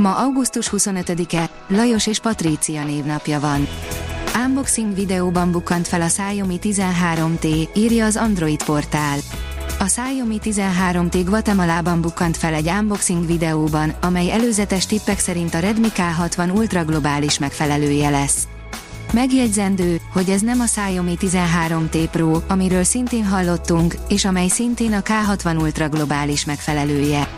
Ma augusztus 25-e, Lajos és Patrícia névnapja van. Unboxing videóban bukkant fel a Xiaomi 13T, írja az Android portál. A Xiaomi 13T Guatemalában bukkant fel egy unboxing videóban, amely előzetes tippek szerint a Redmi K60 Ultra globális megfelelője lesz. Megjegyzendő, hogy ez nem a Xiaomi 13T Pro, amiről szintén hallottunk, és amely szintén a K60 Ultra globális megfelelője.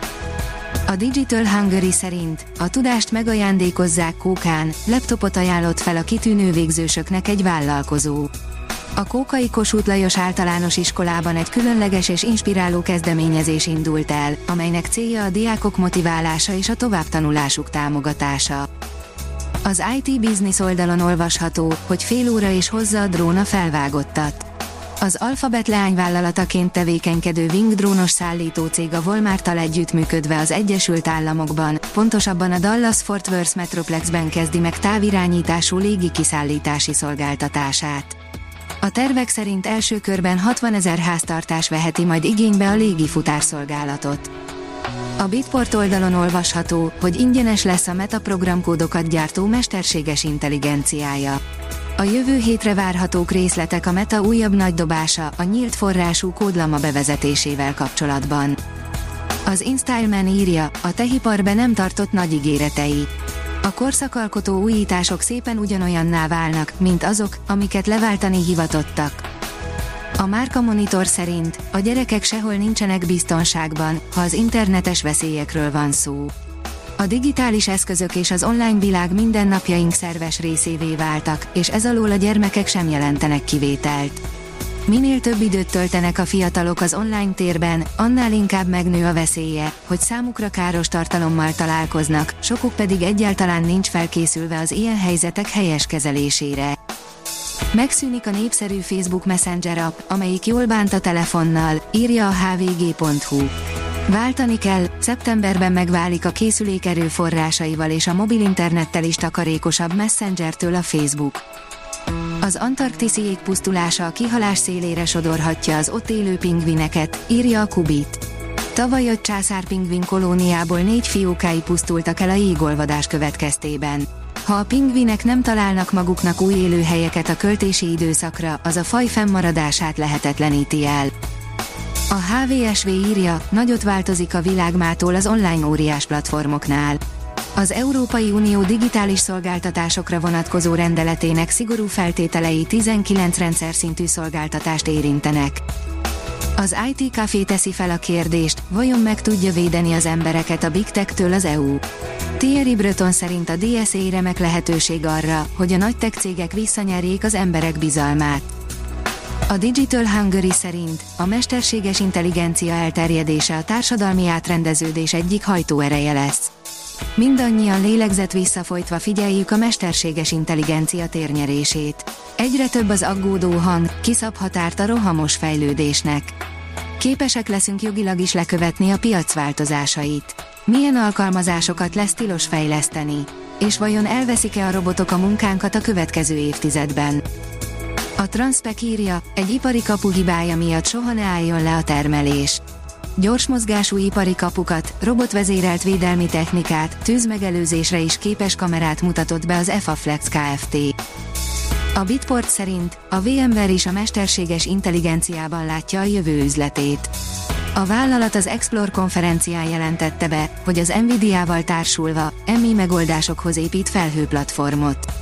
A Digital Hungary szerint a tudást megajándékozzák kókán, laptopot ajánlott fel a kitűnő végzősöknek egy vállalkozó. A Kókai Kossuth Lajos általános iskolában egy különleges és inspiráló kezdeményezés indult el, amelynek célja a diákok motiválása és a továbbtanulásuk támogatása. Az IT Business oldalon olvasható, hogy fél óra és hozza a drón a felvágottat. Az Alphabet leányvállalataként tevékenykedő Wing drónos szállító cég a Walmart-tal együttműködve az Egyesült Államokban, pontosabban a Dallas-Fort Worth Metroplexben kezdi meg távirányítású légi kiszállítási szolgáltatását. A tervek szerint első körben 60 ezer háztartás veheti majd igénybe a légi futárszolgálatot. A Bitport oldalon olvasható, hogy ingyenes lesz a Meta programkódokat gyártó mesterséges intelligenciája. A jövő hétre várhatók részletek a Meta újabb nagy dobása, a nyílt forrású kódlama bevezetésével kapcsolatban. Az InStyleman írja, a tehiparbe nem tartott nagy ígéretei. A korszakalkotó újítások szépen ugyanolyanná válnak, mint azok, amiket leváltani hivatottak. A Márka Monitor szerint a gyerekek sehol nincsenek biztonságban, ha az internetes veszélyekről van szó. A digitális eszközök és az online világ mindennapjaink szerves részévé váltak, és ez alól a gyermekek sem jelentenek kivételt. Minél több időt töltenek a fiatalok az online térben, annál inkább megnő a veszélye, hogy számukra káros tartalommal találkoznak, sokuk pedig egyáltalán nincs felkészülve az ilyen helyzetek helyes kezelésére. Megszűnik a népszerű Facebook Messenger app, amelyik jól bánt a telefonnal, írja a hvg.hu. Váltani kell, szeptemberben megválik a készülék erőforrásaival és a mobil internettel is takarékosabb Messengertől a Facebook. Az antarktiszi jég pusztulása a kihalás szélére sodorhatja az ott élő pingvineket, írja a Kubit. Tavaly a császárpingvin kolóniából négy fiókái pusztultak el a jégolvadás következtében. Ha a pingvinek nem találnak maguknak új élőhelyeket a költési időszakra, az a faj fennmaradását lehetetleníti el. A HVSV írja, nagyot változik a világmától az online óriás platformoknál. Az Európai Unió digitális szolgáltatásokra vonatkozó rendeletének szigorú feltételei 19 rendszer szintű szolgáltatást érintenek. Az IT Café teszi fel a kérdést, vajon meg tudja védeni az embereket a Big Tech-től az EU? Thierry Breton szerint a DSA remek lehetőség arra, hogy a nagy tech cégek visszanyerjék az emberek bizalmát. A Digital Hungary szerint a mesterséges intelligencia elterjedése a társadalmi átrendeződés egyik hajtóereje lesz. Mindannyian lélegzet visszafolytva figyeljük a mesterséges intelligencia térnyerését. Egyre több az aggódó hang, kiszab határt a rohamos fejlődésnek. Képesek leszünk jogilag is lekövetni a piac változásait. Milyen alkalmazásokat lesz tilos fejleszteni? És vajon elveszik-e a robotok a munkánkat a következő évtizedben? A Transpec írja, egy ipari kapu hibája miatt soha ne álljon le a termelés. Gyors mozgású ipari kapukat, robotvezérelt védelmi technikát, tűzmegelőzésre is képes kamerát mutatott be az EFAFlex Kft. A Bitport szerint a VMware is a mesterséges intelligenciában látja a jövő üzletét. A vállalat az Explore konferencián jelentette be, hogy az Nvidia-val társulva, MI megoldásokhoz épít felhőplatformot.